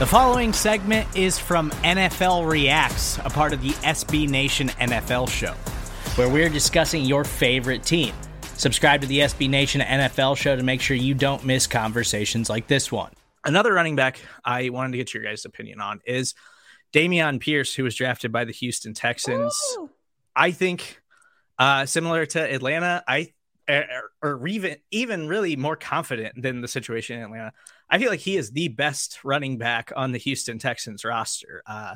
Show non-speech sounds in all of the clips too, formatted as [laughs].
The following segment is from NFL Reacts, a part of the SB Nation NFL show, where we're discussing your favorite team. Subscribe to the SB Nation NFL show to make sure you don't miss conversations like this one. Another running back I wanted to get your guys' opinion on is Dameon Pierce, who was drafted by the Houston Texans. Ooh. I think uh, similar to Atlanta, I or, even even really more confident than the situation in Atlanta. I feel like he is the best running back on the Houston Texans roster. Uh,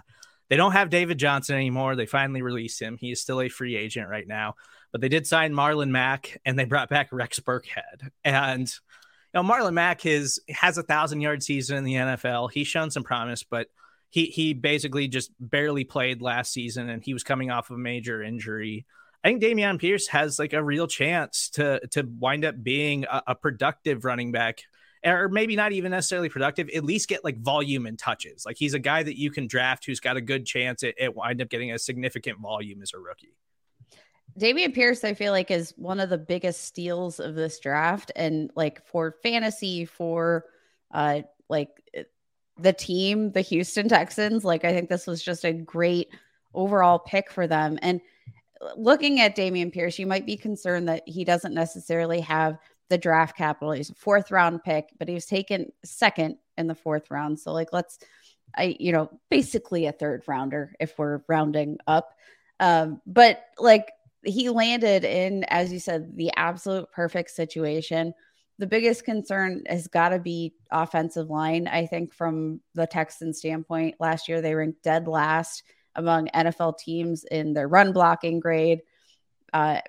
they don't have David Johnson anymore. They finally released him. He is still a free agent right now, but they did sign Marlon Mack and they brought back Rex Burkhead. And you know, Marlon Mack is has a thousand yard season in the NFL. He's shown some promise, but he he basically just barely played last season, and he was coming off of a major injury. I think Dameon Pierce has like a real chance to to wind up being a, a, productive running back, or maybe not even necessarily productive. At least get like volume and touches. Like he's a guy that you can draft who's got a good chance at, at wind up getting a significant volume as a rookie. Dameon Pierce, I feel like, is one of the biggest steals of this draft, and like for fantasy, for uh, like the team, the Houston Texans. Like I think this was just a great overall pick for them, and looking at Dameon Pierce, you might be concerned that he doesn't necessarily have the draft capital. He's a fourth round pick, but he was taken second in the fourth round. So, like, let's, I, you know, basically a third rounder if we're rounding up. Um, but like, he landed in, as you said, the absolute perfect situation. The biggest concern has got to be offensive line. I think from the Texans standpoint, last year they ranked dead last among NFL teams in their run blocking grade. Uh,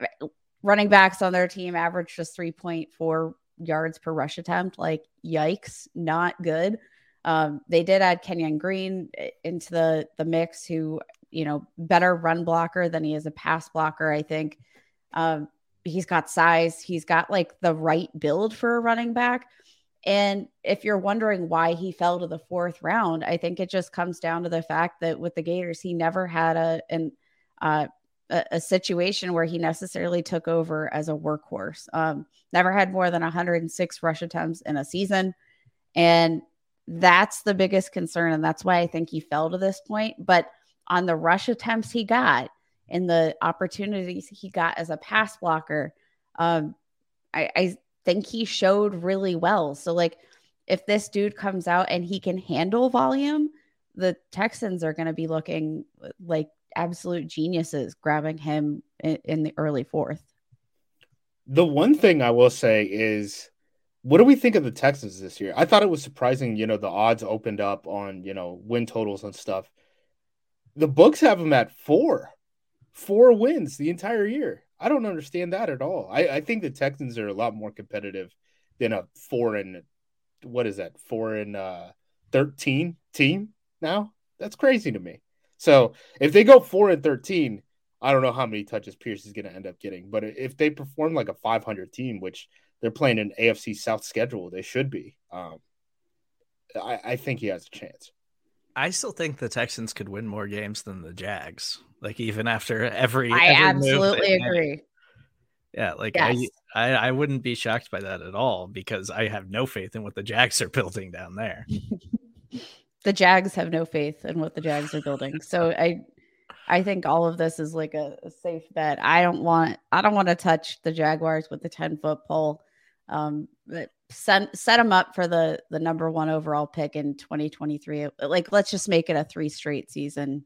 running backs on their team average just 3.4 yards per rush attempt. Like, yikes, not good. Um, they did add Kenyon Green into the the mix, who you know better run blocker than he is a pass blocker. I think um, he's got size. He's got like the right build for a running back. And if you're wondering why he fell to the fourth round, I think it just comes down to the fact that with the Gators, he never had a an uh, a, situation where he necessarily took over as a workhorse. Um, never had more than 106 rush attempts in a season, and that's the biggest concern, and that's why I think he fell to this point. But on the rush attempts he got and the opportunities he got as a pass blocker, um, I, I think he showed really well. So, like, if this dude comes out and he can handle volume, the Texans are going to be looking like absolute geniuses grabbing him in, in, the early fourth. The one thing I will say is, what do we think of the Texans this year? I thought it was surprising, you know, the odds opened up on, you know, win totals and stuff. The books have them at four, four wins the entire year. I don't understand that at all. I, I think the Texans are a lot more competitive than a and what is that and uh, thirteen team now. That's crazy to me. So if they go four and thirteen, I don't know how many touches Pierce is going to end up getting. But if they perform like a 500 team, which they're playing an AFC South schedule, they should be. Um, I, I think he has a chance. I still think the Texans could win more games than the Jags. Like even after every, I every absolutely agree. Yeah, like yes. I, I, I wouldn't be shocked by that at all because I have no faith in what the Jags are building down there. [laughs] the Jags have no faith in what the Jags are building. [laughs] So I I think all of this is like a, a safe bet. I don't want I don't want to touch the Jaguars with the 10 foot pole. Um, set set them up for the the number one overall pick in 2023. Like, let's just make it a three straight season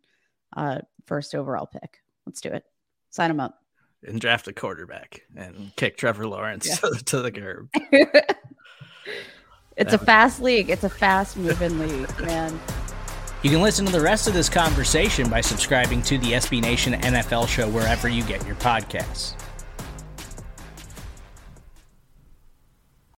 uh, first overall pick. Let's do it. Sign them up and draft a quarterback and kick Trevor Lawrence yeah. [laughs] to, to, the curb. [laughs] it's a fast league. It's a fast moving league, man. You can listen to the rest of this conversation by subscribing to the SB Nation NFL show wherever you get your podcasts.